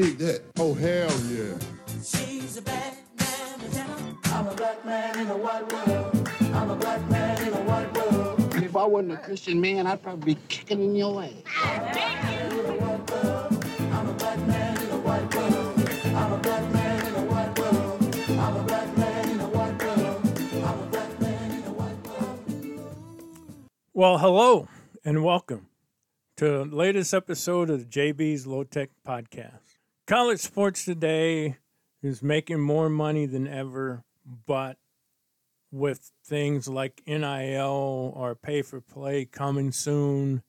dig that. Oh, hell yeah. She's a bad man. I'm a black man in a white world. I'm a black man in a white world. If I wasn't a Christian man, I'd probably be kicking in your ass. I'm a black man in a white world. I'm a black man in a white world. I'm a black man in a white world. I'm a black man in a white world. Well, hello and welcome to the latest episode of the Jaybees Low Tech Podcast. College sports today is making more money than ever, but with things like NIL or pay for play coming soon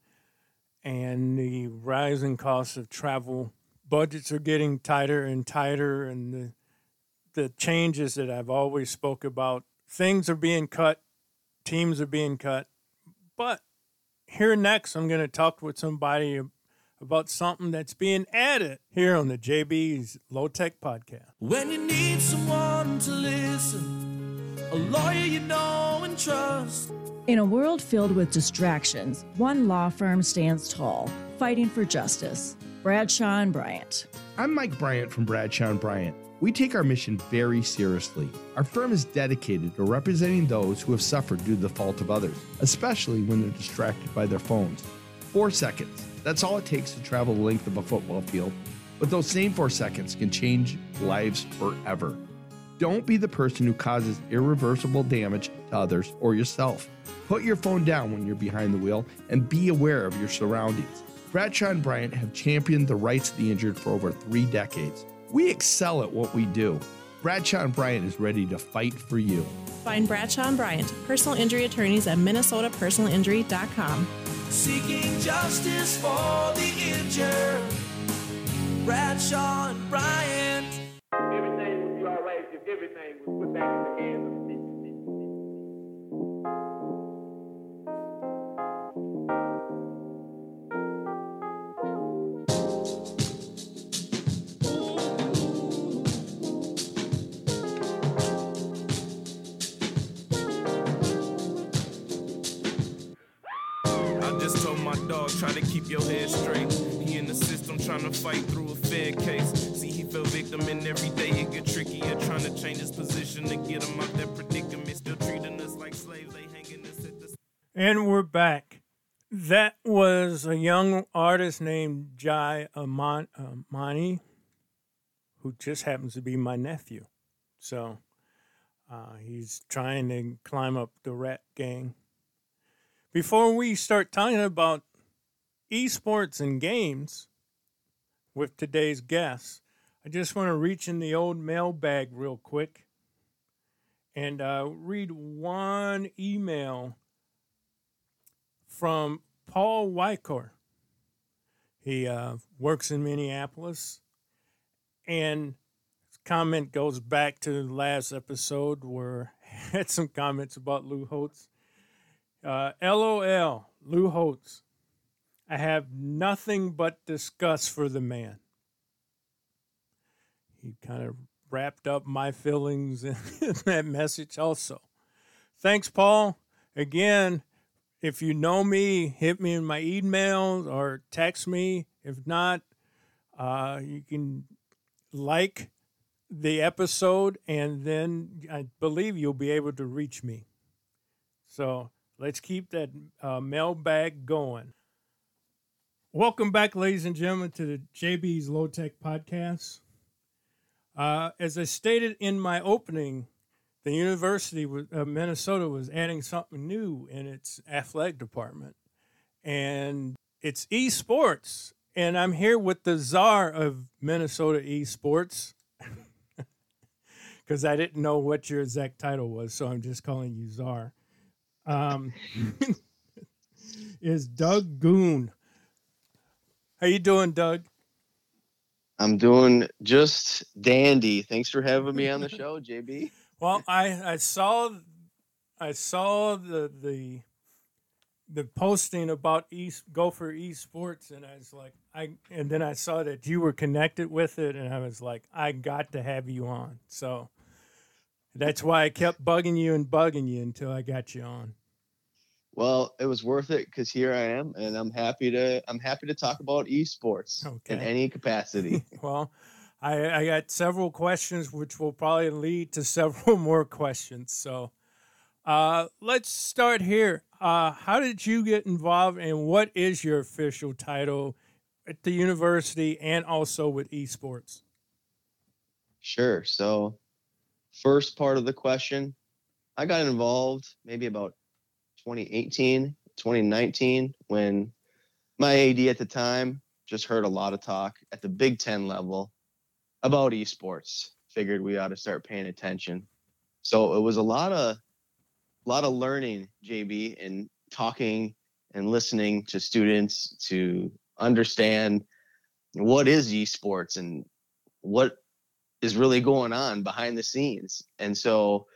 and the rising costs of travel, budgets are getting tighter and tighter and the the changes that I've always spoke about, things are being cut, teams are being cut, but here next, I'm going to talk with somebody about something that's being added here on the Jaybees Low Tech Podcast. When you need someone to listen, a lawyer you know and trust. In a world filled with distractions, one law firm stands tall, fighting for justice. Bradshaw and Bryant. I'm Mike Bryant from Bradshaw and Bryant. We take our mission very seriously. Our firm is dedicated to representing those who have suffered due to the fault of others, especially when they're distracted by their phones. Four seconds. That's all it takes to travel the length of a football field. But those same four seconds can change lives forever. Don't be the person who causes irreversible damage to others or yourself. Put your phone down when you're behind the wheel and be aware of your surroundings. Bradshaw and Bryant have championed the rights of the injured for over three decades. We excel at what we do. Bradshaw and Bryant is ready to fight for you. Find Bradshaw and Bryant, personal injury attorneys at minnesotapersonalinjury.com. Seeking justice for the injured. Bradshaw and Bryant. Everything would be all right if everything was put back in the hands keep your head straight. He in the system trying to fight through a fair case. See, he fell victim, and every day it get trickier. Trying to change his position to get him out that predicament. Still treating us like slaves, they hanging us at the. And we're back. That was a young artist named Jai Aman- Amani, who just happens to be my nephew. So uh, he's trying to climb up the rat gang. Before we start talking about esports and games with today's guests, I just want to reach in the old mailbag real quick and uh, read one email from Paul Wycor. He uh, works in Minneapolis, and his comment goes back to the last episode where I had some comments about Lou Holtz. Uh, LOL, Lou Holtz. I have nothing but disgust for the man. He kind of wrapped up my feelings in that message also. Thanks, Paul. Again, if you know me, hit me in my email or text me. If not, uh, you can like the episode and then I believe you'll be able to reach me. So let's keep that uh, mailbag going. Welcome back, ladies and gentlemen, to the Jaybees Low Tech Podcast. Uh, as I stated in my opening, the University of Minnesota was adding something new in its athletic department, and it's esports. And I'm here with the czar of Minnesota esports because I didn't know what your exact title was, so I'm just calling you czar. Um, is Doug Goon. How you doing, Doug? I'm doing just dandy. Thanks for having me on the show, JB. Well, I I saw I saw the the the posting about East Gopher Esports, and I was like, I and then I saw that you were connected with it, and I was like, I got to have you on. So that's why I kept bugging you and bugging you until I got you on. Well, it was worth it because here I am, and I'm happy to I'm happy to talk about esports in any capacity. Well, I, I got several questions, which will probably lead to several more questions. So uh, let's start here. Uh, how did you get involved, and what is your official title at the university and also with esports? Sure. So, first part of the question, I got involved maybe about 2018, 2019 when my AD at the time just heard a lot of talk at the Big Ten level about esports. Figured we ought to start paying attention. So it was a lot of a lot of learning, JB, and talking and listening to students to understand what is esports and what is really going on behind the scenes. And so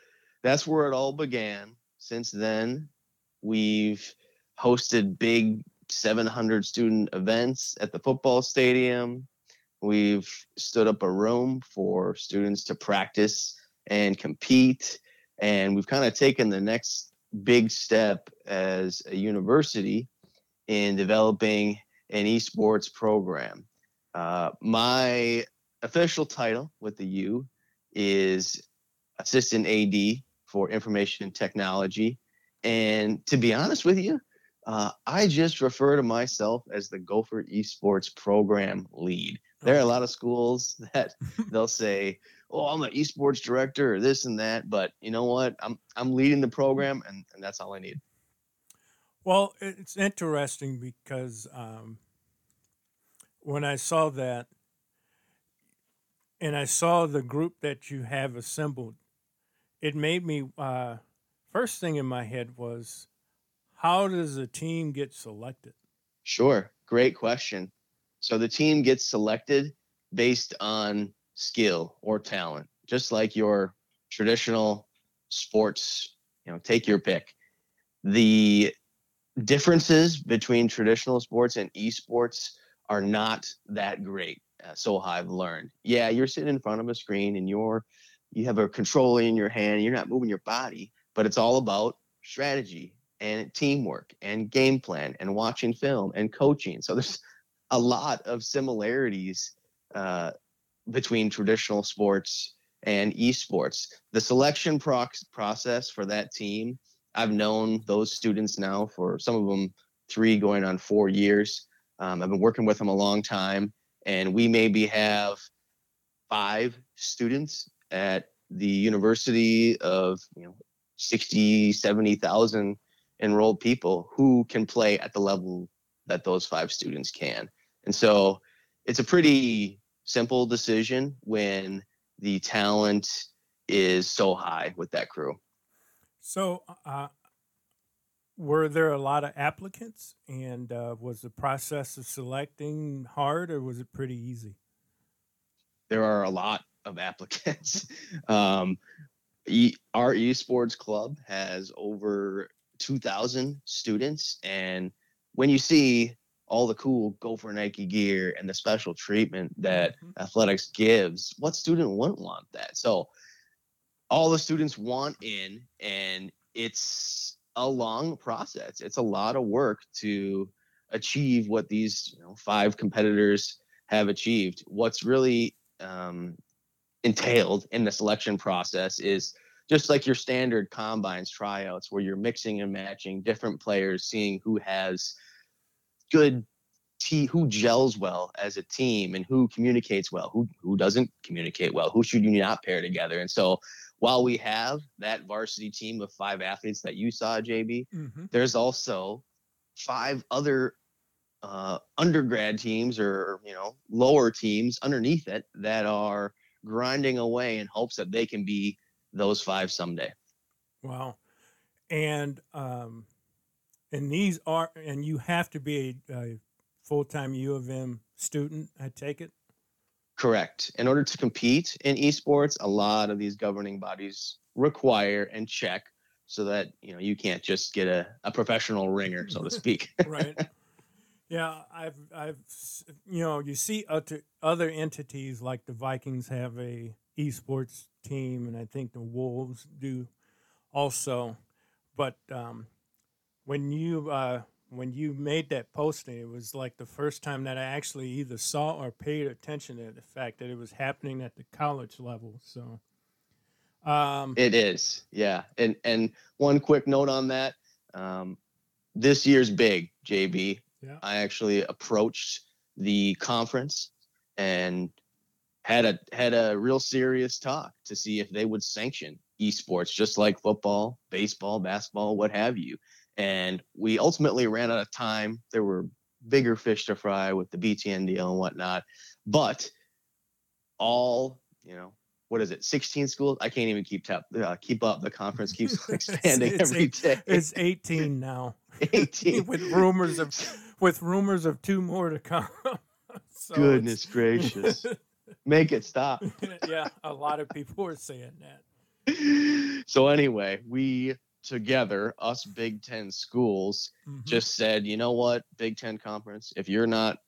that's where it all began. Since then, we've hosted big 700 student events at the football stadium. We've stood up a room for students to practice and compete. And we've kind of taken the next big step as a university in developing an esports program. Uh, my official title with the U is assistant AD for information technology. And to be honest with you, uh, I just refer to myself as the Gopher Esports program lead. There are a lot of schools that they'll say, "Oh, I'm the esports director," or this and that. But you know what? I'm I'm leading the program, and, and that's all I need. Well, it's interesting because um, when I saw that, and I saw the group that you have assembled, it made me. Uh, first thing in my head was, how does a team get selected? Sure. Great question. So the team gets selected based on skill or talent, just like your traditional sports, you know, take your pick. The differences between traditional sports and esports are not that great. Uh, so I've learned. Yeah, you're sitting in front of a screen and you're you have a controller in your hand, you're not moving your body, but it's all about strategy and teamwork and game plan and watching film and coaching. So there's a lot of similarities uh, between traditional sports and esports. The selection proc- process for that team, I've known those students now for some of them three going on four years. Um, I've been working with them a long time, and we maybe have five students at the university of you know 60 70,000 enrolled people who can play at the level that those five students can. And so it's a pretty simple decision when the talent is so high with that crew. So, uh, were there a lot of applicants, and uh, was the process of selecting hard, or was it pretty easy? There are a lot of applicants. um, e- our esports club has over 2,000 students. And when you see all the cool Gopher Nike gear and the special treatment that Mhm. athletics gives, what student wouldn't want that? So all the students want in, and it's a long process. It's a lot of work to achieve what these you know, five competitors have achieved. What's really um, entailed in the selection process is just like your standard combines tryouts where you're mixing and matching different players seeing who has good te- who gels well as a team and who communicates well who who doesn't communicate well who should you not pair together and so while we have that varsity team of five athletes that you saw jb Mm-hmm. there's also five other uh, undergrad teams or you know lower teams underneath it that are grinding away in hopes that they can be those five someday. Wow. And um, and these are and you have to be a, a full time U of M student. I take it. Correct. In order to compete in esports, a lot of these governing bodies require and check so that you know you can't just get a, a professional ringer, so to speak. Right. Yeah, I've I've you know you see other other entities like the Vikings have a esports team, and I think the Wolves do also. But um, when you uh, when you made that posting, it was like the first time that I actually either saw or paid attention to the fact that it was happening at the college level. So, um, It is, yeah. And and one quick note on that: um, this year's big, JB. Yeah. I actually approached the conference and had a had a real serious talk to see if they would sanction esports, just like football, baseball, basketball, what have you. And we ultimately ran out of time. There were bigger fish to fry with the BTN deal and whatnot, but all you know what is it 16 schools i can't even keep tap, uh, keep up the conference keeps expanding it's every eight- day it's 18 now. 18 with rumors of with rumors of two more to come. So goodness gracious make it stop yeah, a lot of people are saying that. so anyway we together us big 10 schools Mhm. just said you know what big 10 conference if you're not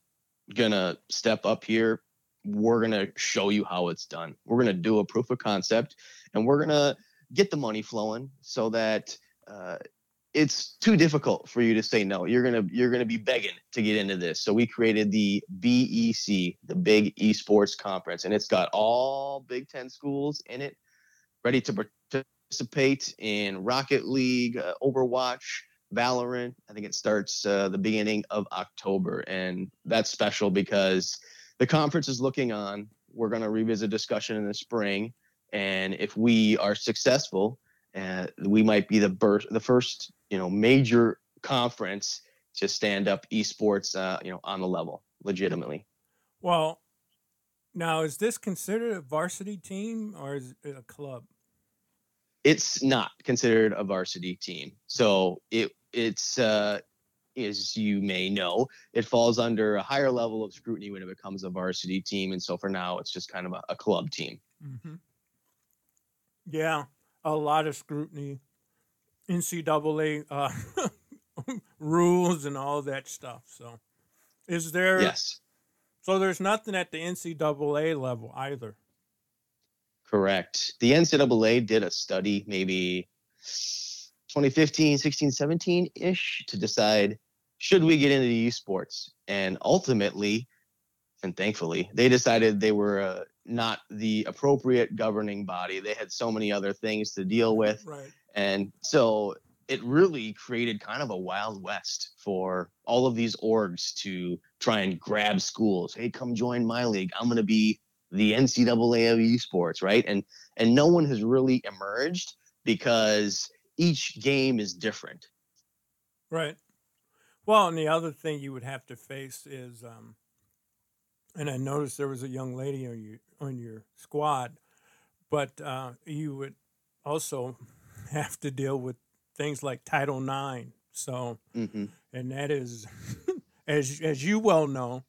gonna step up here we're gonna show you how it's done we're gonna do a proof of concept and we're gonna get the money flowing so that uh, it's too difficult for you to say no. You're gonna you're gonna be begging to get into this. So we created the bec the big esports conference and it's got all big 10 schools in it ready to participate in rocket league uh, overwatch valorant. I think it starts uh, the beginning of october and that's special because the conference is looking on. We're to revisit discussion in the spring and if we are successful uh, we might be the the first you know major conference to stand up esports uh, you know on the level legitimately. Well, now is this considered a varsity team or is it a club? it's not considered a varsity team. So it it's uh as you may know it falls under a higher level of scrutiny when it becomes a varsity team. And so for now it's just kind of a, a club team. Mm-hmm. Yeah, a lot of scrutiny, NCAA uh, rules and all that stuff. So, is there? yes So there's nothing at the NCAA level either. Correct. The NCAA did a study maybe 2015, 16, 17 ish to decide should we get into the esports? And ultimately, and thankfully, they decided they were uh, not the appropriate governing body. They had so many other things to deal with. Right. And so it really created kind of a wild west for all of these orgs to try and grab schools. Hey, come join my league. I'm going to be the NCAA of esports, right? And and no one has really emerged because each game is different. Right. Well, and the other thing you would have to face is, um, and I noticed there was a young lady on your squad, but uh, you would also have to deal with things like Title IX. So, hmm and that is, as as you well know,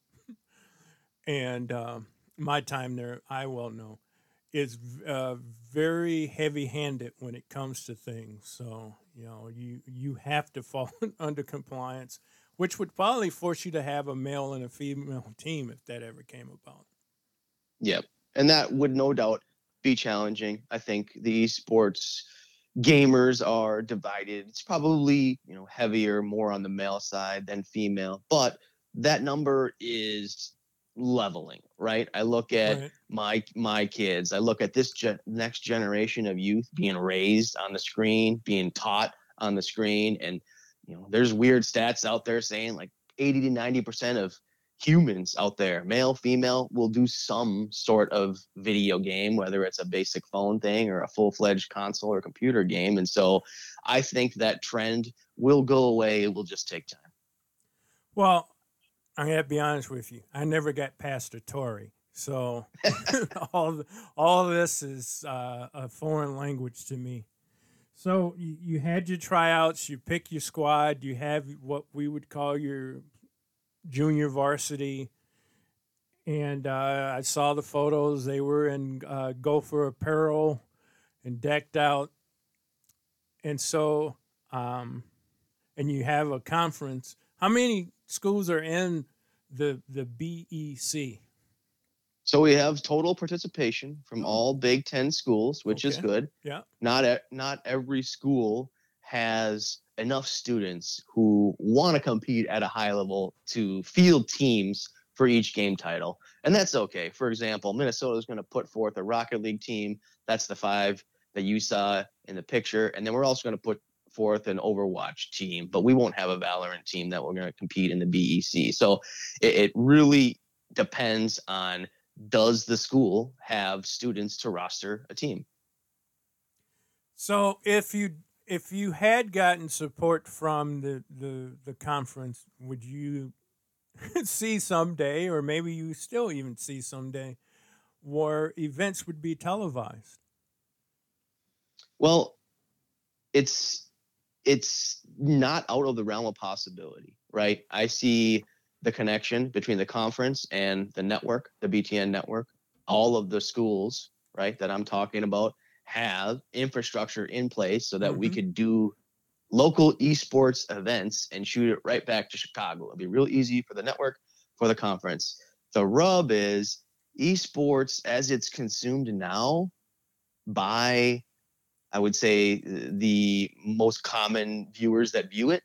and uh, my time there, I well know, is uh, very heavy-handed when it comes to things. So you know, you you have to fall under compliance, which would probably force you to have a male and a female team if that ever came about. Yep. And that would no doubt be challenging. I think the esports gamers are divided. It's probably, you know, heavier more on the male side than female, but that number is leveling, right? I look at Right. my my kids. I look at this gen- next generation of youth being raised on the screen, being taught on the screen and you know, there's weird stats out there saying like 80 to 90% of humans out there, male, female, will do some sort of video game, whether it's a basic phone thing or a full fledged console or computer game. And so I think that trend will go away. It will just take time. Well, I gotta be honest with you. I never got past a Atari, so all all this is uh, a foreign language to me. So you, you had your tryouts, you pick your squad, you have what we would call your junior varsity, and uh, I saw the photos. They were in uh, Gopher apparel and decked out, and so um, and you have a conference. How many schools are in the the BEC? So we have total participation from all Big Ten schools, which is good. Yeah. Not not every school has enough students who want to compete at a high level to field teams for each game title. And that's okay. For example, Minnesota is going to put forth a Rocket League team. That's the five that you saw in the picture. And then we're also going to put forth an Overwatch team, but we won't have a Valorant team that we're going to compete in the BEC. So it, it really depends on does the school have students to roster a team? So if you if you had gotten support from the the, the conference, would you see someday, or maybe you still even see someday, where events would be televised? Well, it's it's not out of the realm of possibility, right? I see the connection between the conference and the network, the BTN network. All of the schools, right, that I'm talking about have infrastructure in place so that we Mhm. could do local esports events and shoot it right back to Chicago. It'd be real easy for the network, for the conference. The rub is esports as it's consumed now by I would say the most common viewers that view it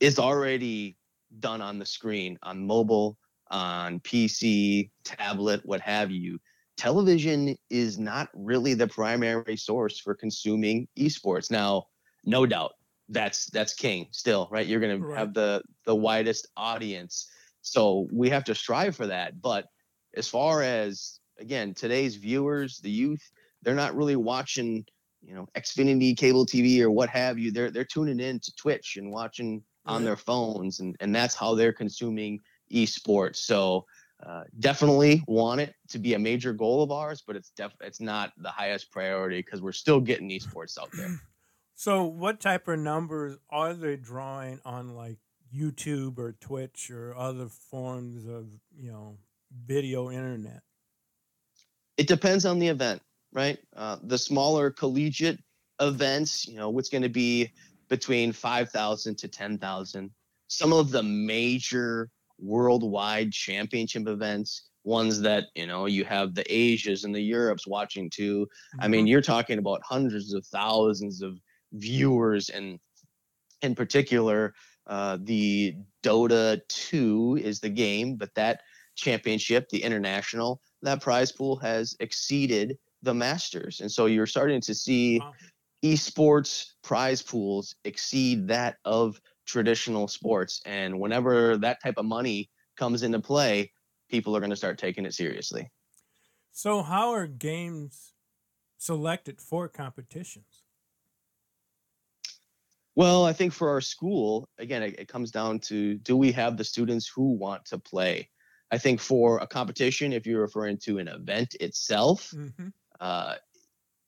is already done on the screen, on mobile, on PC, tablet, what have you. Television is not really the primary source for consuming esports. Now, no doubt, that's that's king still, right? You're going to Right. have the the widest audience. So we have to strive for that, but as far as again, today's viewers, the youth, they're not really watching you know Xfinity cable TV or what have you. They're they're tuning in to Twitch and watching on Right. their phones, and and that's how they're consuming esports. So uh, definitely want it to be a major goal of ours, but it's def it's not the highest priority because we're still getting esports out there. So, what type of numbers are they drawing on like YouTube or Twitch or other forms of you know video internet? it depends on the event, right? Uh, the smaller collegiate events, you know, what's going to be between 5,000 to 10,000. Some of the major worldwide championship events, ones that, you know, you have the Asias and the Europes watching too. I mean, you're talking about hundreds of thousands of viewers and in particular, uh, the Dota 2 is the game, but that championship, the international, that prize pool has exceeded the Masters. And so you're starting to see Wow. esports prize pools exceed that of traditional sports. And whenever that type of money comes into play, people are going to start taking it seriously. So, how are games selected for competitions? Well, I think for our school, again, it, it comes down to do we have the students who want to play? I think for a competition, if you're referring to an event itself, Mm-hmm. uh,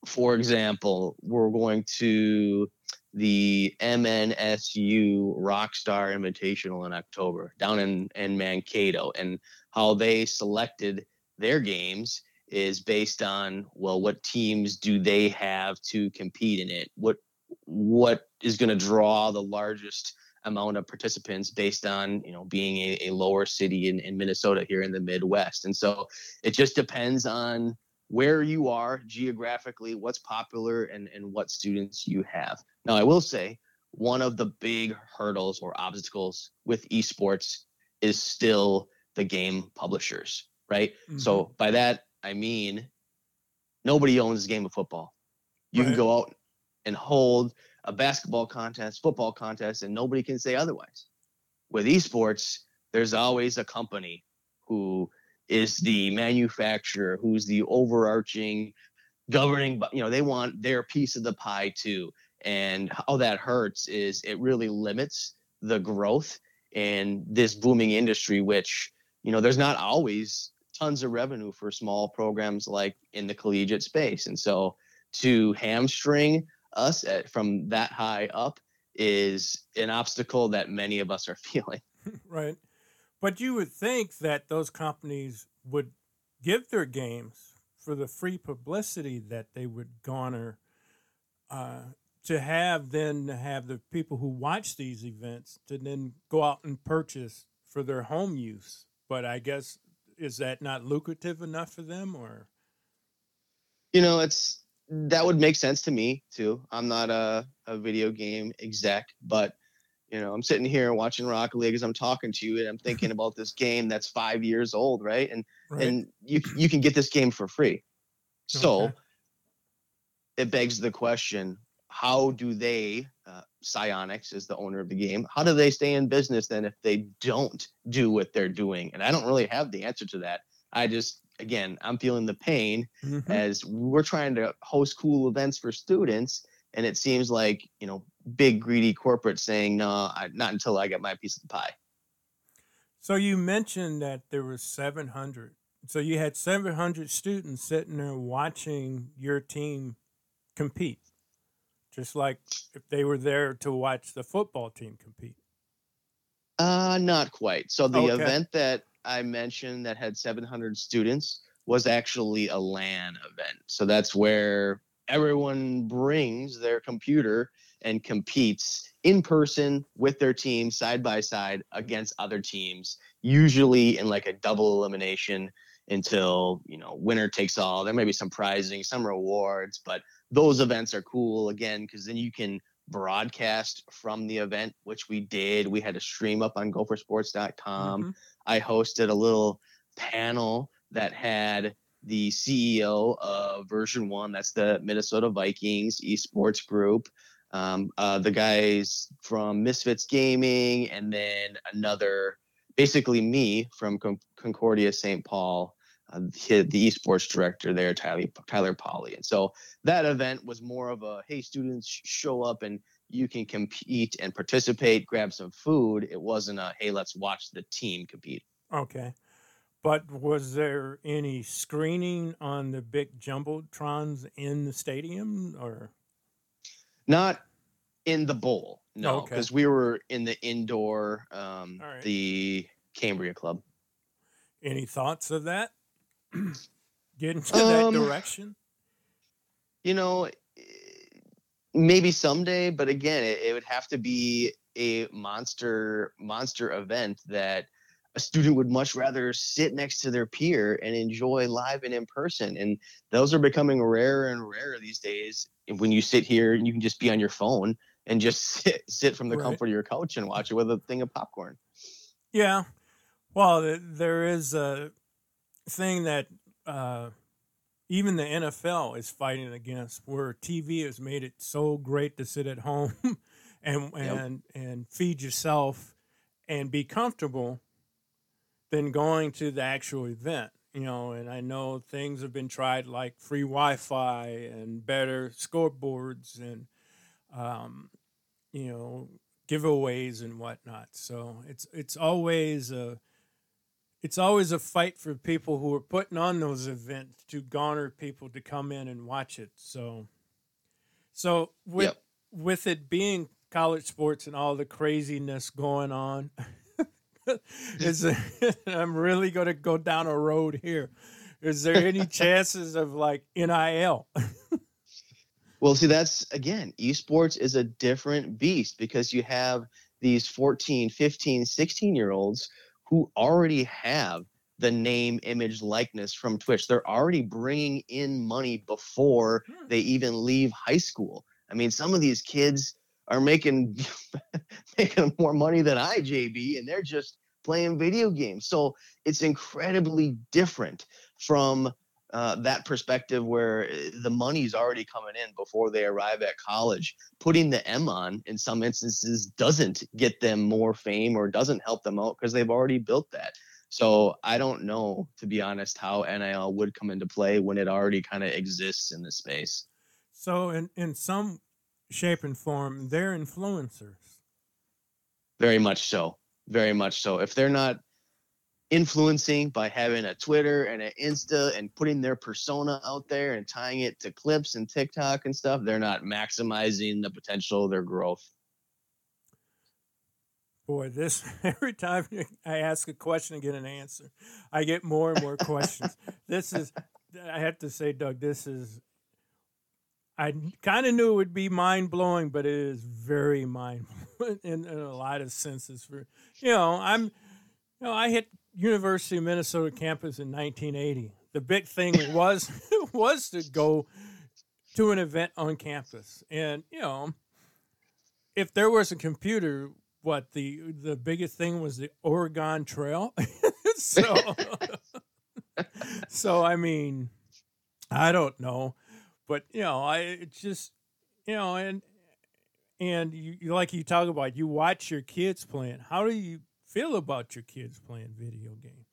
for example, we're going to the MNSU Rockstar Invitational in October down in, in Mankato. And how they selected their games is based on, well, what teams do they have to compete in it? What what is going to draw the largest amount of participants based on you know being a, a lower city in, in minnesota here in the midwest and so it just depends on where you are geographically what's popular and, and what students you have. Now i will say one of the big hurdles or obstacles with esports is still the game publishers right? So mm-hmm. by that i mean nobody owns the game of football. You can go out and hold a basketball contest, football contest, and nobody can say otherwise. With esports, there's always a company who is the manufacturer, who's the overarching governing, you know, they want their piece of the pie too. And how that hurts is it really limits the growth in this booming industry, which, you know, there's not always tons of revenue for small programs like in the collegiate space. And so to hamstring us at, from that high up is an obstacle that many of us are feeling. right. But you would think that those companies would give their games for the free publicity that they would garner uh, to have then have the people who watch these events to then go out and purchase for their home use. But I guess is that not lucrative enough for them or You know, it's that would make sense to me too. I'm not a, a video game exec, but you know, I'm sitting here watching Rock League as I'm talking to you, and I'm thinking about this game that's five years old, right? And Right. and you you can get this game for free. So Okay. it begs the question: How do they? Uh, Psyonix is the owner of the game. How do they stay in business then if they don't do what they're doing? And I don't really have the answer to that. I just again, I'm feeling the pain Mhm. as we're trying to host cool events for students and it seems like you know big greedy corporate saying no I, not until i get my piece of the pie So you mentioned that there was 700. So you had 700 students sitting there watching your team compete, just like if they were there to watch the football team compete. uh not quite so the Okay. event that i mentioned that had 700 students was actually a lan event so that's where everyone brings their computer and competes in person with their team side by side against other teams usually in like a double elimination until you know winner takes all. There may be some prizing some rewards but those events are cool again because then you can broadcast from the event which we did. We had a stream up on gophersports.com Mhm. i hosted a little panel that had the ceo of Version1 that's the minnesota vikings esports group um, uh, the guys from misfits gaming and then another basically me from Con- Concordia St. Paul, uh, the, the esports director there, Tyler Tyler Polly. And so that event was more of a hey, students show up and you can compete and participate, grab some food. It wasn't a hey, let's watch the team compete. Okay. But was there any screening on the big jumbotrons in the stadium or? Not in the bowl, no, Okay. because we were in the indoor, um, right. the Cambria Club. Any thoughts of that? Getting to that Um, direction? you know, maybe someday, but again, it, it would have to be a monster monster event that a student would much rather sit next to their peer and enjoy live and in person. And those are becoming rarer and rarer these days. When you sit here and you can just be on your phone and just sit sit from the Right. comfort of your couch and watch it with a thing of popcorn. Yeah. Well, there is a thing that uh, even the NFL is fighting against, where TV has made it so great to sit at home and Yep. and and feed yourself and be comfortable than going to the actual event. You know, and I know things have been tried like free Wi-Fi and better scoreboards and um, you know giveaways and whatnot. So it's it's always a it's always a fight for people who are putting on those events to garner people to come in and watch it. So so with Yep. with it being college sports and all the craziness going on, is I'm really going to go down a road here. Is there any chances of like NIL? Well, see, that's again, esports is a different beast because you have these 14, 15, 16 year olds who already have the name, image, likeness from Twitch. They're already bringing in money before Hmm. they even leave high school. I mean, some of these kids are making making more money than I, JB, and they're just playing video games. So it's incredibly different from uh, that perspective where uh, the money's already coming in before they arrive at college. Putting the M on in some instances doesn't get them more fame or doesn't help them out because they've already built that. So I don't know, to be honest, how NIL would come into play when it already kind of exists in the space. So in in some shape and form, they're influencers. Very much so. Very much so. If they're not influencing by having a Twitter and an Insta and putting their persona out there and tying it to clips and TikTok and stuff, they're not maximizing the potential of their growth. Boy, this every time I ask a question and get an answer, I get more and more questions. this is, I have to say, Doug, this is, I kind of knew it would be mind blowing, but it is very mind blowing in, in a lot of senses. For you know, I'm, you know, I hit University of Minnesota campus in 1980. The big thing was was to go to an event on campus, and you know, if there was a computer, what the the biggest thing was the Oregon Trail. so, so I mean, I don't know, but you know, I it's just you know, and and you, you like you talk about you watch your kids playing. How do you feel about your kids playing video games?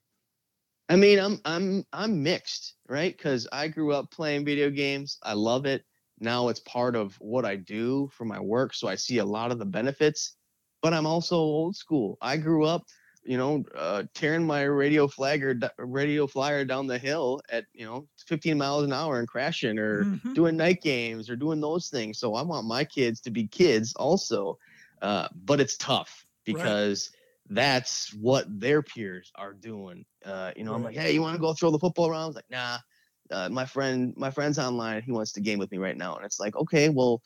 I mean, I'm I'm I'm mixed, right? Because I grew up playing video games. I love it. Now it's part of what I do for my work, so I see a lot of the benefits. But I'm also old school. I grew up, you know, uh, tearing my radio flagger, radio flyer down the hill at you know 15 miles an hour and crashing, or Mhm. doing night games, or doing those things. So I want my kids to be kids also, uh, but it's tough because that's what their peers are doing. Uh, you know, I'm like, hey, you want to go throw the football around? I was like, nah. Uh, my friend, my friend's online. He wants to game with me right now, and it's like, okay, well,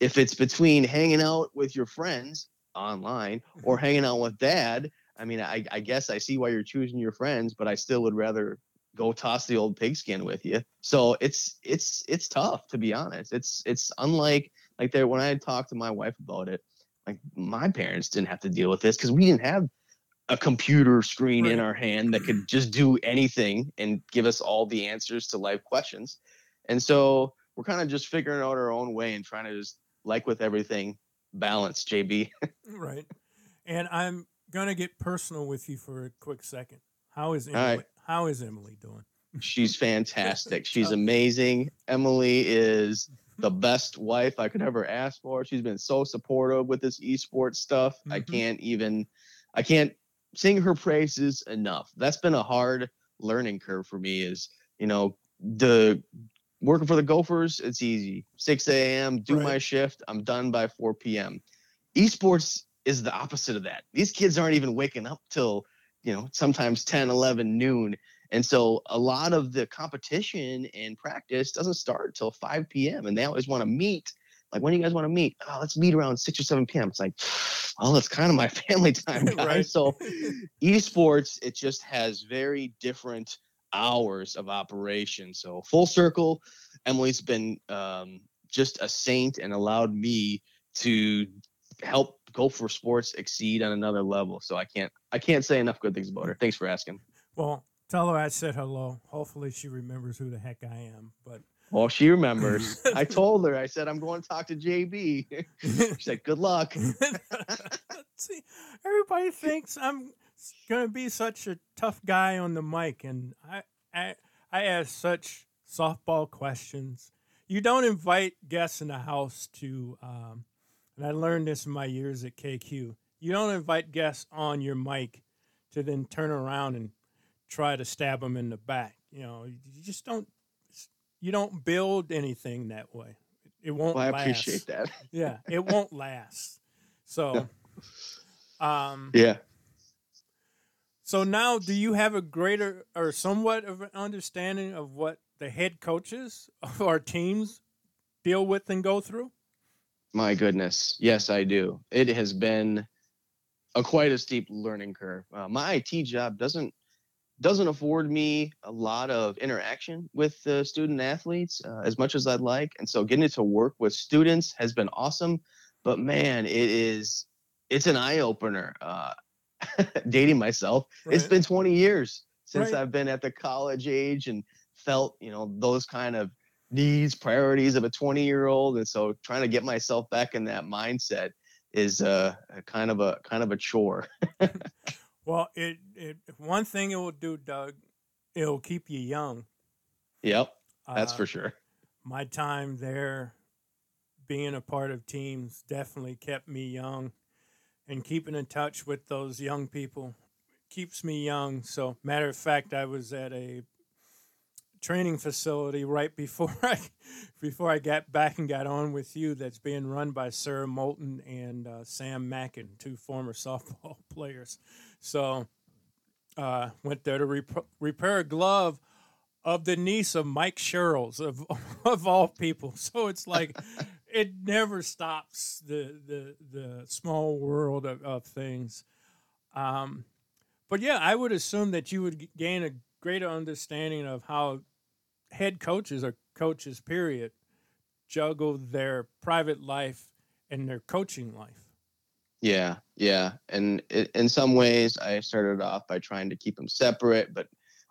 if it's between hanging out with your friends online or hanging out with dad, I mean, I, I guess I see why you're choosing your friends, but I still would rather go toss the old pigskin with you. So it's it's it's tough to be honest. It's it's unlike like there when I talked to my wife about it, like my parents didn't have to deal with this because we didn't have a computer screen in our hand that could just do anything and give us all the answers to life questions. And so we're kind of just figuring out our own way and trying to just like with everything balance, JB. Right. And I'm gonna get personal with you for a quick second. How is Emily? right. How is Emily doing? She's fantastic. She's amazing. Emily is the best wife I could ever ask for. She's been so supportive with this esports stuff. I Mhm. can't even I can't sing her praises enough. That's been a hard learning curve for me is, you know, the working for the Gophers, it's easy. 6 a.m., do my shift, I'm done by 4 p.m. Esports is the opposite of that. These kids aren't even waking up till, you know, sometimes 10, 11, noon. And so a lot of the competition and practice doesn't start till 5 p.m. And they always want to meet. Like, when do you guys want to meet? Oh, let's meet around 6 or 7 p.m. It's like, oh, that's kind of my family time, guys. Right. So esports, it just has very different hours of operation. So full circle, Emily's been um, just a saint and allowed me to help Gopher sports exceed on another level. So I can't I can't say enough good things about her. Thanks for asking. Well, tell her I said hello. Hopefully, she remembers who the heck I am. But Well, she remembers. I told her. I said I'm going to talk to JB. she said, "Good luck." see, everybody thinks I'm gonna be such a tough guy on the mic, and I, I, I ask such softball questions. You don't invite guests in the house to, um, and I learned this in my years at KQ. You don't invite guests on your mic to then turn around and try to stab them in the back. You know, you just don't. You don't build anything that way. It won't. Well, I last. appreciate that. Yeah, it won't last. So, um, Yeah. so now do you have a greater or somewhat of an understanding of what the head coaches of our teams deal with and go through? My goodness. Yes, I do. It has been a quite a steep learning curve. Uh, my IT job doesn't doesn't afford me a lot of interaction with uh, student athletes uh, as much as I'd like, and so getting to work with students has been awesome. But man, it is it's an eye opener. Uh, dating myself, it's been 20 years since Right. I've been at the college age and felt you know those kind of needs priorities of a 20 year old and so trying to get myself back in that mindset is uh, a kind of a kind of a chore. Well, it, it one thing it will do, Doug, it'll keep you young. yep that's Uh, for sure. my time there being a part of teams definitely kept me young and keeping in touch with those young people keeps me young. So matter of fact i was at a training facility right before i before i got back and got on with you that's being run by sarah moulton and uh, sam mackin two former softball players so uh, went there to rep- repair a glove of the niece of Mike Sherrills of of all people. So it's like it never stops the the the small world of, of things. Um, but yeah, I would assume that you would gain a greater understanding of how head coaches or coaches period juggle their private life and their coaching life. Yeah, yeah, and it, in some ways, I started off by trying to keep them separate, but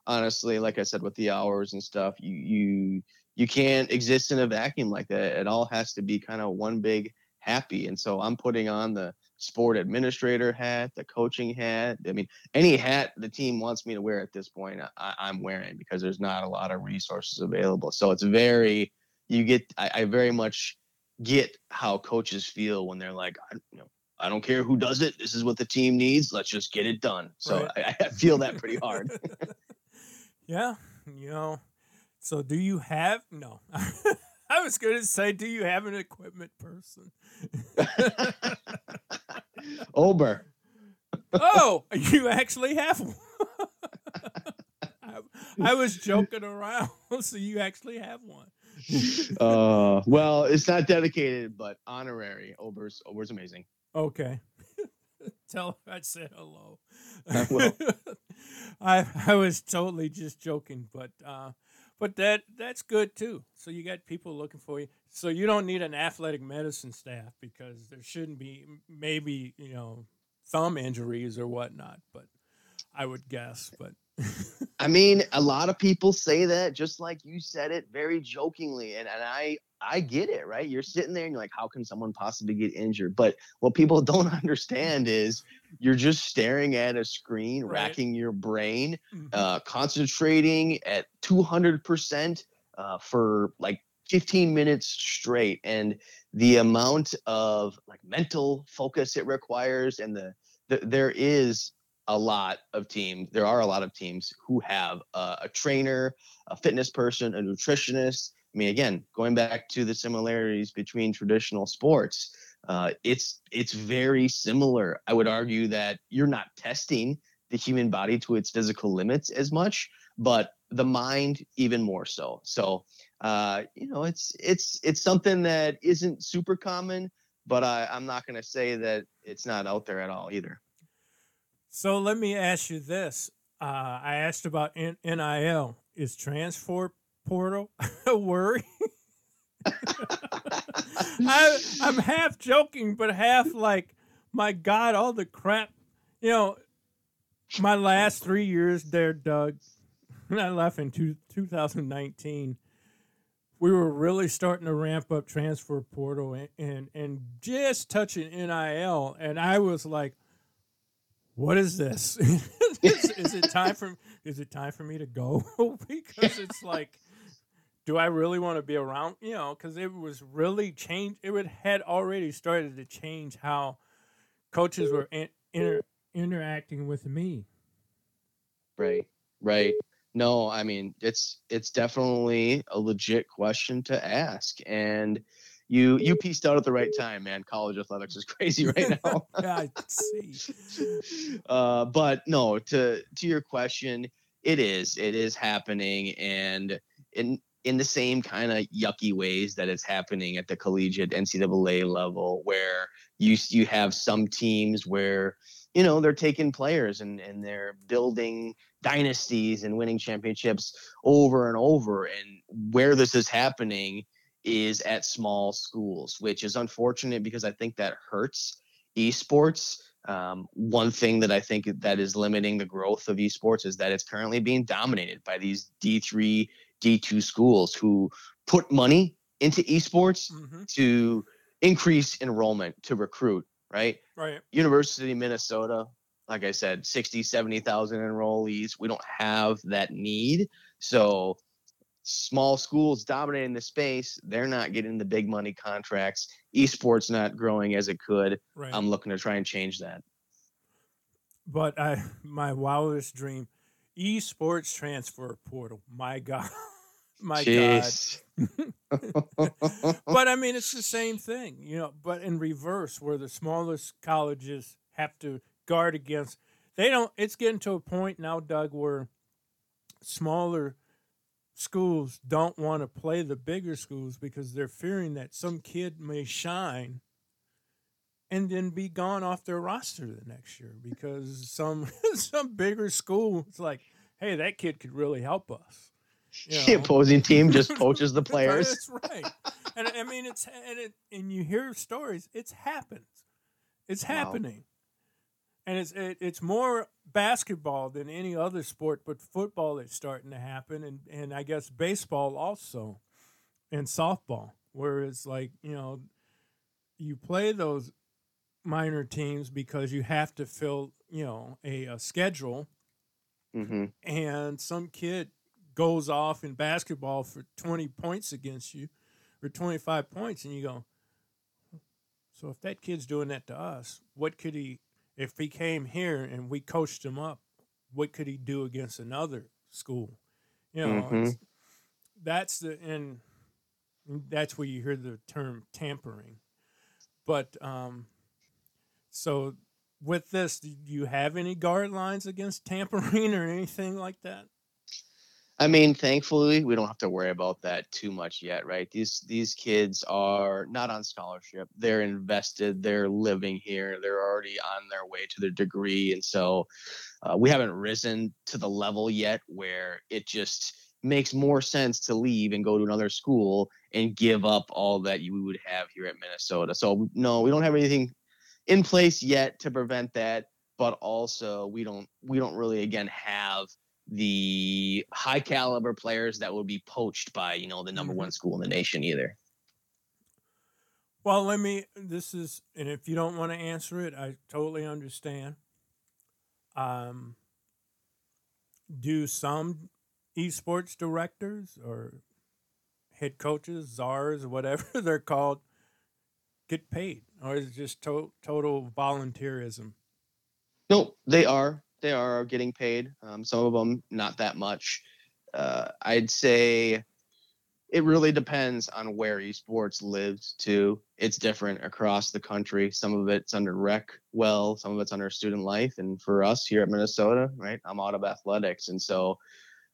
honestly, like I said, with the hours and stuff, you you you can't exist in a vacuum like that. It all has to be kind of one big happy, and so I'm putting on the sport administrator hat, the coaching hat. I mean, any hat the team wants me to wear at this point, I, I'm wearing because there's not a lot of resources available. So it's very you get I, I very much get how coaches feel when they're like, I, you know, I don't care who does it. This is what the team needs. Let's just get it done. So Right. I, I feel that pretty hard. Yeah, you know. So do you have no? I was going to say, do you have an equipment person? Ober. oh, you actually have one. I, I was joking around. So you actually have one. Uh, well, it's not dedicated, but honorary. Ober's Ober's amazing. Okay. Tell her I said hello. I will. I I was totally just joking, but uh, but that that's good too. So you got people looking for you. So you don't need an athletic medicine staff because there shouldn't be maybe you know thumb injuries or whatnot. But I would guess. But I mean, a lot of people say that, just like you said it, very jokingly, and and I I get it, right? You're sitting there and you're like, how can someone possibly get injured? But what people don't understand is you're just staring at a screen, Right. racking your brain, Mhm. uh, concentrating at 200 percent uh, for like 15 minutes straight, and the amount of like mental focus it requires, and the, the there is a lot of teams. There are a lot of teams who have uh, a trainer, a fitness person, a nutritionist. I mean, again, going back to the similarities between traditional sports, uh, it's it's very similar. I would argue that you're not testing the human body to its physical limits as much, but the mind even more so. So, uh, you know, it's it's it's something that isn't super common, but I, I'm not going to say that it's not out there at all either. So let me ask you this. Uh, I asked about N- NIL. Is transfer portal a worry? I, I'm half joking, but half like, my God, all the crap. You know, my last three years there, Doug, I left in two, 2019, we were really starting to ramp up transfer portal and, and, and just touching NIL. And I was like, what is this? is, is it time for is it time for me to go? because it's like do I really want to be around? You know, because it was really changed. It would, had already started to change how coaches were in, inter, interacting with me. Right. Right. No, I mean it's it's definitely a legit question to ask, and you you pieced out at the right time, man. College athletics is crazy right now. yeah, I see. uh, but no, to to your question, it is it is happening, and in in the same kind of yucky ways that it's happening at the collegiate NCAA level, where you you have some teams where you know they're taking players and and they're building dynasties and winning championships over and over, and where this is happening is at small schools, which is unfortunate because I think that hurts esports. Um, one thing that I think that is limiting the growth of esports is that it's currently being dominated by these D3, D2 schools who put money into esports hmm to increase enrollment to recruit, right? Right. University of Minnesota, like I said, 60, 70,000 enrollees. We don't have that need. So small schools dominating the space, they're not getting the big money contracts. Esports not growing as it could. Right. I'm looking to try and change that. but I, my wildest dream, esports transfer portal. My God. My God. But I mean, it's the same thing, you know, but in reverse, where the smallest colleges have to guard against. They don't. It's getting to a point now, Doug, where smaller schools don't want to play the bigger schools because they're fearing that some kid may shine and then be gone off their roster the next year because some some bigger school is like, hey, that kid could really help us. You The opposing team just poaches the players. That's right. and I mean it's and it and you hear stories. It's happens. It's Wow. happening, and it's it, it's more basketball than any other sport, but football is starting to happen, and and I guess baseball also, and softball, where it's like you know, you play those minor teams because you have to fill you know a, a schedule. Hmm and some kid goes off in basketball for 20 points against you or 25 points and you go so if that kid's doing that to us what could he if he came here and we coached him up what could he do against another school? You know Mhm. that's the and that's where you hear the term tampering. But um so with this do you have any guard lines against tampering or anything like that I mean, thankfully, we don't have to worry about that too much yet, right? These these kids are not on scholarship. They're invested. They're living here. They're already on their way to their degree, and so uh, we haven't risen to the level yet where it just makes more sense to leave and go to another school and give up all that you would have here at Minnesota. So no, we don't have anything in place yet to prevent that, but also we don't we don't really again have the high caliber players that would be poached by you know the number Mhm. one school in the nation either. Well, let me. This is, and if you don't want to answer it, I totally understand. Um, do some esports directors or head coaches, czars, whatever they're called, get paid, or is it just to- total volunteerism? No, they are they are getting paid. Um, some of them not that much. Uh, I'd say it really depends on where esports lives too. It's different across the country. Some of it's under rec well, some of it's under student life. And for us here at Minnesota, right, I'm out of athletics. And so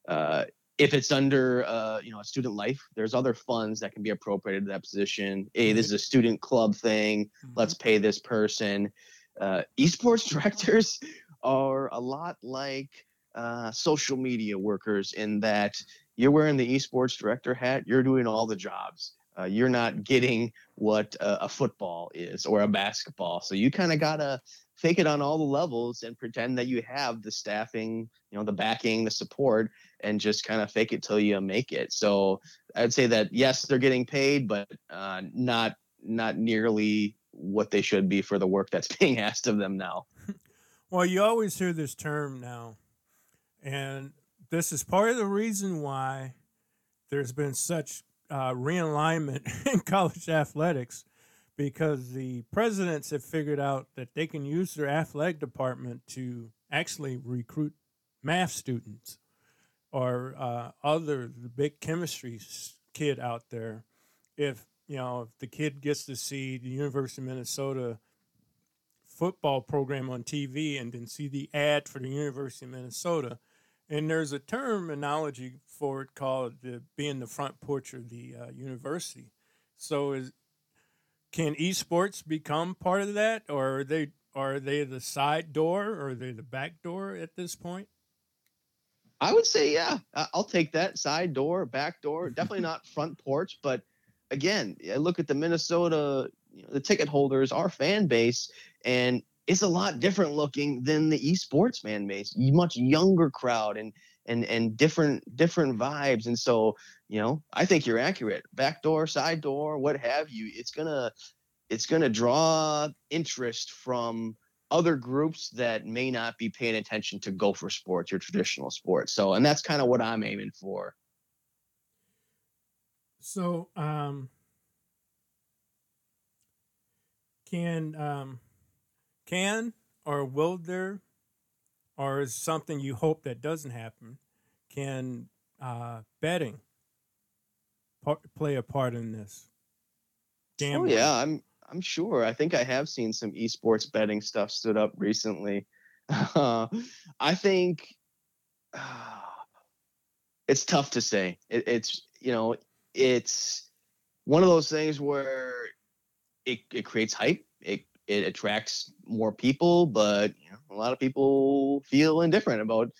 uh, if it's under uh, you know a student life, there's other funds that can be appropriated to that position. Hey, this is a student club thing. Let's pay this person. Uh, esports directors are a lot like uh, social media workers in that you're wearing the esports director hat. You're doing all the jobs. Uh, you're not getting what uh, a football is or a basketball. So you kind of gotta fake it on all the levels and pretend that you have the staffing, you know, the backing, the support, and just kind of fake it till you make it. So I'd say that yes, they're getting paid, but uh, not not nearly what they should be for the work that's being asked of them now. Well, you always hear this term now, and this is part of the reason why there's been such uh, realignment in college athletics because the presidents have figured out that they can use their athletic department to actually recruit math students or uh, other the big chemistry kid out there. If you know, if the kid gets to see the University of Minnesota football program on TV and then see the ad for the University of Minnesota. And there's a terminology for it called the, being the front porch of the uh, university. So is can esports become part of that, or are they are they the side door or are they the back door at this point? I would say, yeah, I'll take that side door, back door. Definitely not front porch, but again, I look at the Minnesota, you know, the ticket holders, our fan base, and it's a lot different looking than the esports fan base. Much younger crowd and and and different different vibes. And so, you know, I think you're accurate. Back door, side door, what have you. It's gonna it's gonna draw interest from other groups that may not be paying attention to gopher sports or traditional sports. So, and that's kind of what I'm aiming for. So, um, can um, can or will there, or is something you hope that doesn't happen? Can uh, betting par- play a part in this? Oh Gambling. yeah, I'm I'm sure. I think I have seen some esports betting stuff stood up recently. Uh, I think it's tough to say. It, it's you know it's one of those things where it, it creates hype. It it attracts more people, but you know, a lot of people feel indifferent about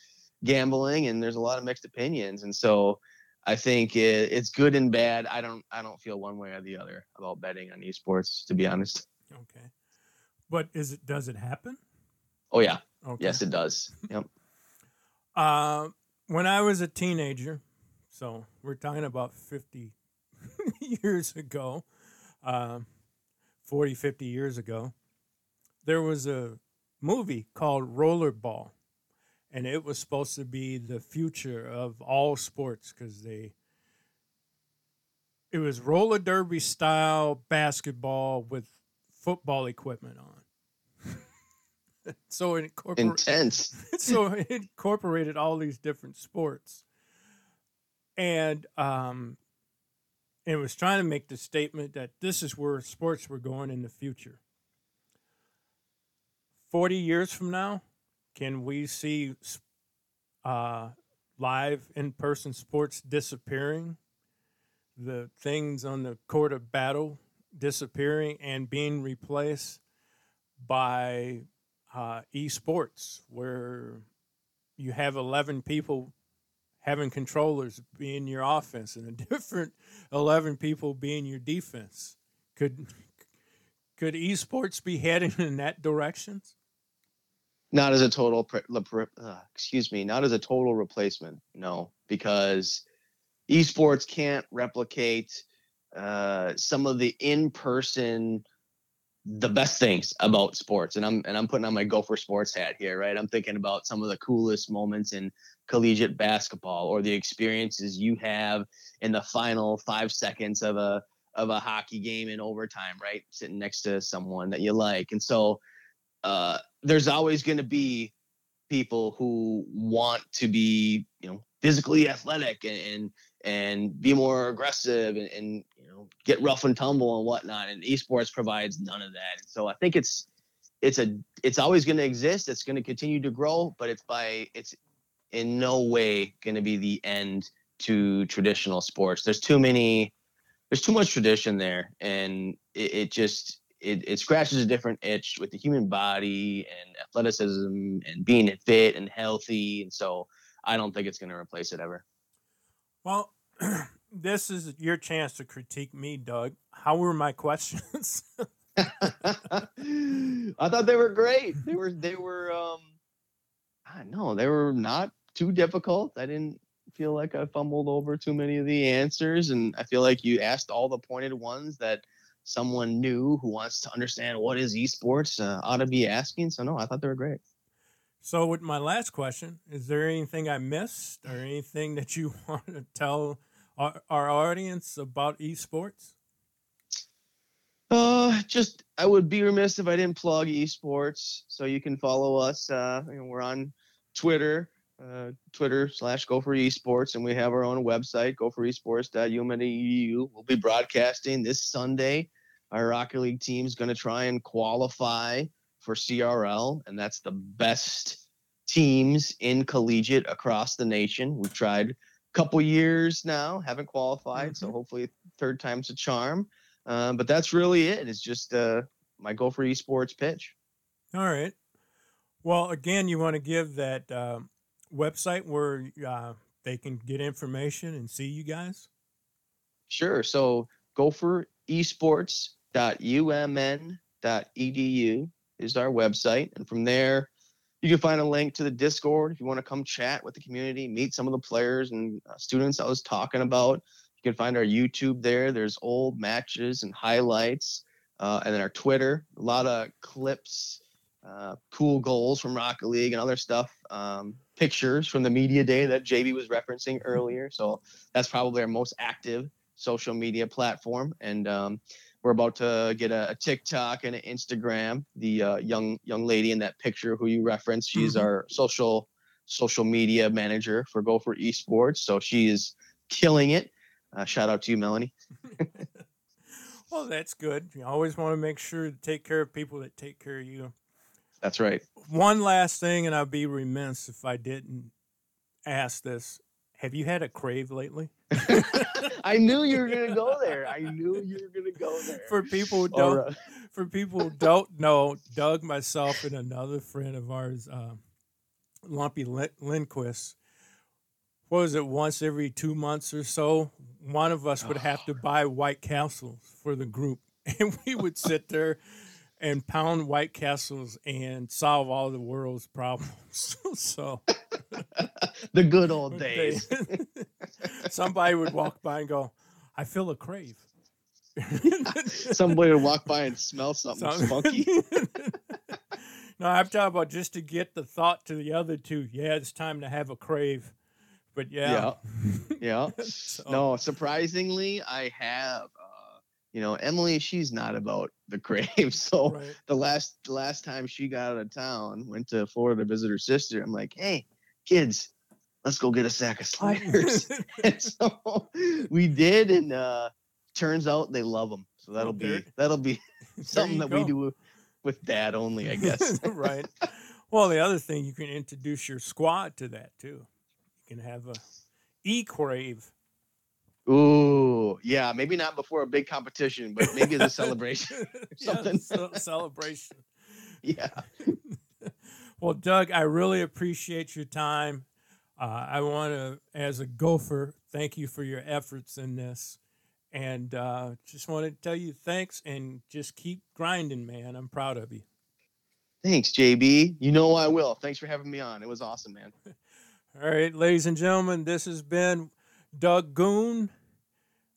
gambling, and there's a lot of mixed opinions. And so I think it, it's good and bad. I don't I don't feel one way or the other about betting on esports, to be honest. Okay. But is it does it happen? Oh yeah, Okay. yes it does. Yep. Uh, when I was a teenager, so we're talking about 50 years ago, um, 40, 50 years ago, there was a movie called Rollerball. And it was supposed to be the future of all sports because they, it was roller derby style basketball with football equipment on. so it incorporated Intense. so it incorporated all these different sports and um it was trying to make the statement that this is where sports were going in the future. 40 years from now can we see uh live in-person sports disappearing? The things on the court of battle disappearing and being replaced by uh, esports where you have 11 people having controllers being your offense and a different 11 people being your defense. Could could esports be heading in that direction? Not as a total pre- uh, excuse me not as a total replacement no because esports can't replicate uh, some of the in-person the best things about sports and i'm and i'm putting on my gopher sports hat here right? I'm thinking about some of the coolest moments in collegiate basketball or the experiences you have in the final five seconds of a of a hockey game in overtime right? Sitting next to someone that you like. And so uh, there's always going to be people who want to be, you know, physically athletic and and, and be more aggressive and, and know get rough and tumble and whatnot. And esports provides none of that. So I think it's it's a it's always going to exist. It's going to continue to grow, but it's by it's in no way going to be the end to traditional sports. There's too many there's too much tradition there and it, it just it, it scratches a different itch with the human body and athleticism and being fit and healthy and so i don't think it's going to replace it ever well this is your chance to critique me doug how were my questions i thought they were great they were they were um i know they were not too difficult i didn't feel like i fumbled over too many of the answers and i feel like you asked all the pointed ones that someone new who wants to understand what is esports uh, ought to be asking. So no, I thought they were great. So with my last question, is there anything I missed or anything that you want to tell our, audience about esports? Uh, just I would be remiss if I didn't plug esports. So you can follow us. Uh, you know, we're on Twitter, uh, Twitter slash Gopher Esports, and we have our own website, gopheresports.umn.edu. We'll be broadcasting this Sunday. Our Rocket League team is going to try and qualify for CRL, and that's the best teams in collegiate across the nation. We've tried couple years now, haven't qualified, so hopefully third time's a charm. Um, but that's really it. It's just uh, my Gopher Esports pitch. All right. Well, again, you want to give that um, website where uh, they can get information and see you guys? Sure. So gopheresports.umn.edu is our website. And from there, you can find a link to the Discord if you want to come chat with the community, meet some of the players and uh, students I was talking about. You can find our YouTube there. There's old matches and highlights. Uh, and then our Twitter, a lot of clips, uh, cool goals from Rocket League and other stuff. Um, pictures from the media day that JB was referencing earlier. So that's probably our most active social media platform. And um, we're about to get a, a TikTok and an Instagram. The uh, young young lady in that picture who you referenced, she's Mhm. our social social media manager for Gopher Esports. So she is killing it. Uh, shout out to you, Melanie. Well, that's good. You always want to make sure to take care of people that take care of you. That's right. One last thing, and I'd be remiss if I didn't ask this. Have you had a crave lately? I knew you were gonna go there. I knew you were gonna go there. For people who don't, right. for people who don't know, Doug, myself, and another friend of ours, uh, Lumpy Lindquist, what was it, once every two months or so, one of us would have to buy White Castles for the group. And we would sit there and pound White Castles and solve all the world's problems. so The good old days. somebody would walk by and go, I feel a crave. Somebody would walk by and smell something Some- funky. no, I'm talking about just to get the thought to the other two. Yeah, it's time to have a crave. But yeah. Yeah. Yeah. So- No, surprisingly, I have. Uh, you know, Emily, she's not about the crave. So Right. the last the last time she got out of town, went to Florida to visit her sister. I'm like, hey, kids, let's go get a sack of sliders. and so we did, and uh turns out they love them. So that'll there- be that'll be something that we do with dad only, I guess. right. Well, the other thing you can introduce your squad to that too. You can have a e crave. Ooh, yeah, maybe not before a big competition, but maybe as a celebration. something. celebration. Yeah. Well, Doug, I really appreciate your time. Uh, I want to, as a gopher, thank you for your efforts in this. And uh, just want to tell you thanks and just keep grinding, man. I'm proud of you. Thanks, JB. You know I will. Thanks for having me on. It was awesome, man. All right, ladies and gentlemen, this has been Doug Goon.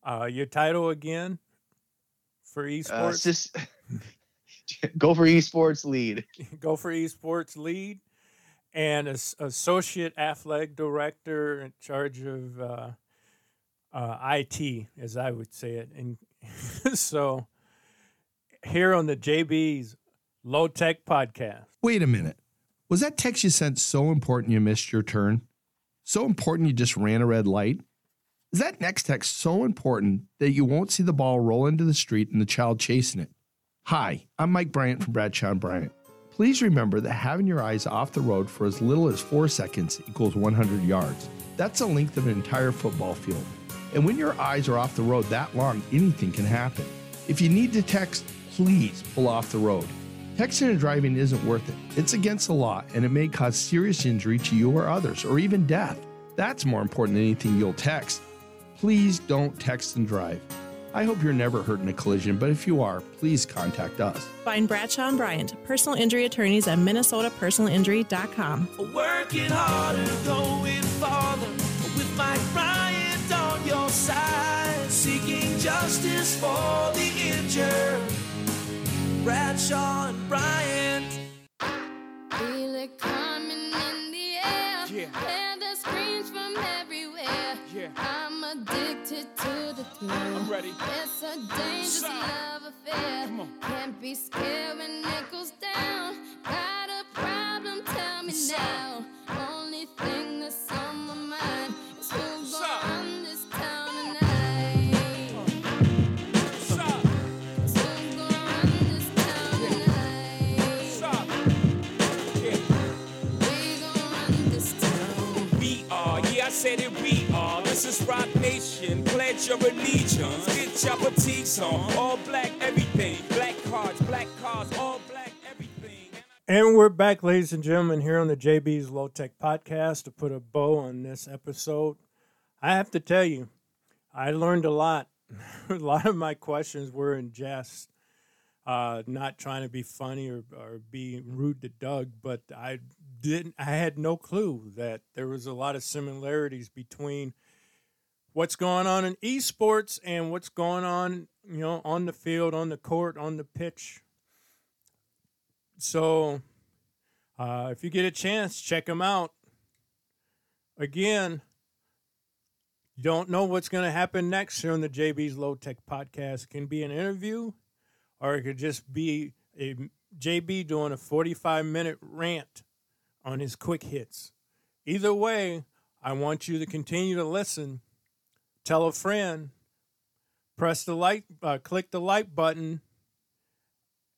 Uh, your title again for Uh, esports? sis- Gopher esports lead. Gopher esports lead and as associate athletic director in charge of uh, uh, IT, as I would say it. And so, here on the Jaybees Low Tech Podcast. Wait a minute. Was that text you sent so important you missed your turn? So important you just ran a red light? Is that next text so important that you won't see the ball roll into the street and the child chasing it? Hi, I'm Mike Bryant from Bradshaw and Bryant. Please remember that having your eyes off the road for as little as four seconds equals 100 yards. That's the length of an entire football field. And when your eyes are off the road that long, anything can happen. If you need to text, please pull off the road. Texting and driving isn't worth it. It's against the law and it may cause serious injury to you or others, or even death. That's more important than anything you'll text. Please don't text and drive. I hope you're never hurt in a collision, but if you are, please contact us. Find Bradshaw and Bryant, personal injury attorneys at minnesotapersonalinjury.com. Working harder, going farther with Mike Bryant on your side, seeking justice for the injured. Bradshaw and Bryant. Feel it coming in the air. Yeah. Hear the screams I'm ready. It's a dangerous Side. love affair. Come on. Can't be scared when it goes down. Got a problem? Tell me Side. now. Only thing that's on my mind is who's gonna run this town tonight. Who's gonna run this town tonight? We gonna run this town. We are, yeah, I said it, we Roc Nation. Pledge your allegiance. Get your on. All black, everything. Black cards, black all black, everything. And we're back, ladies and gentlemen, here on the Jaybees Low Tech Podcast to put a bow on this episode. I have to tell you, I learned a lot. a lot of my questions were in jest, uh, not trying to be funny or, or be rude to Doug, but I didn't. I had no clue that there was a lot of similarities between what's going on in esports and what's going on, you know, on the field, on the court, on the pitch. So, uh, if you get a chance, check them out. Again, you don't know what's going to happen next here on the Jaybees Low Tech Podcast. It can be an interview, or it could just be a JB doing a 45 minute rant on his quick hits. Either way, I want you to continue to listen. Tell a friend. Press the like, uh, click the like button,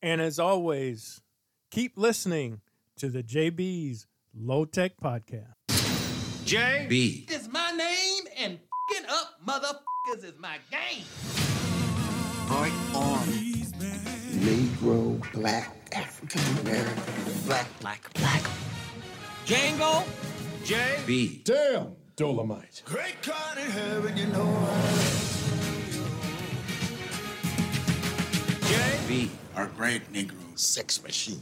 and as always, keep listening to the Jaybees Low Tech Podcast. J. B. is my name and fing up motherfuckers is my game. Art on. Negro, black, African American, black, black, black. Django, J. B. Damn, Dolomite. Great God in heaven, you know I We are great Negro sex machine.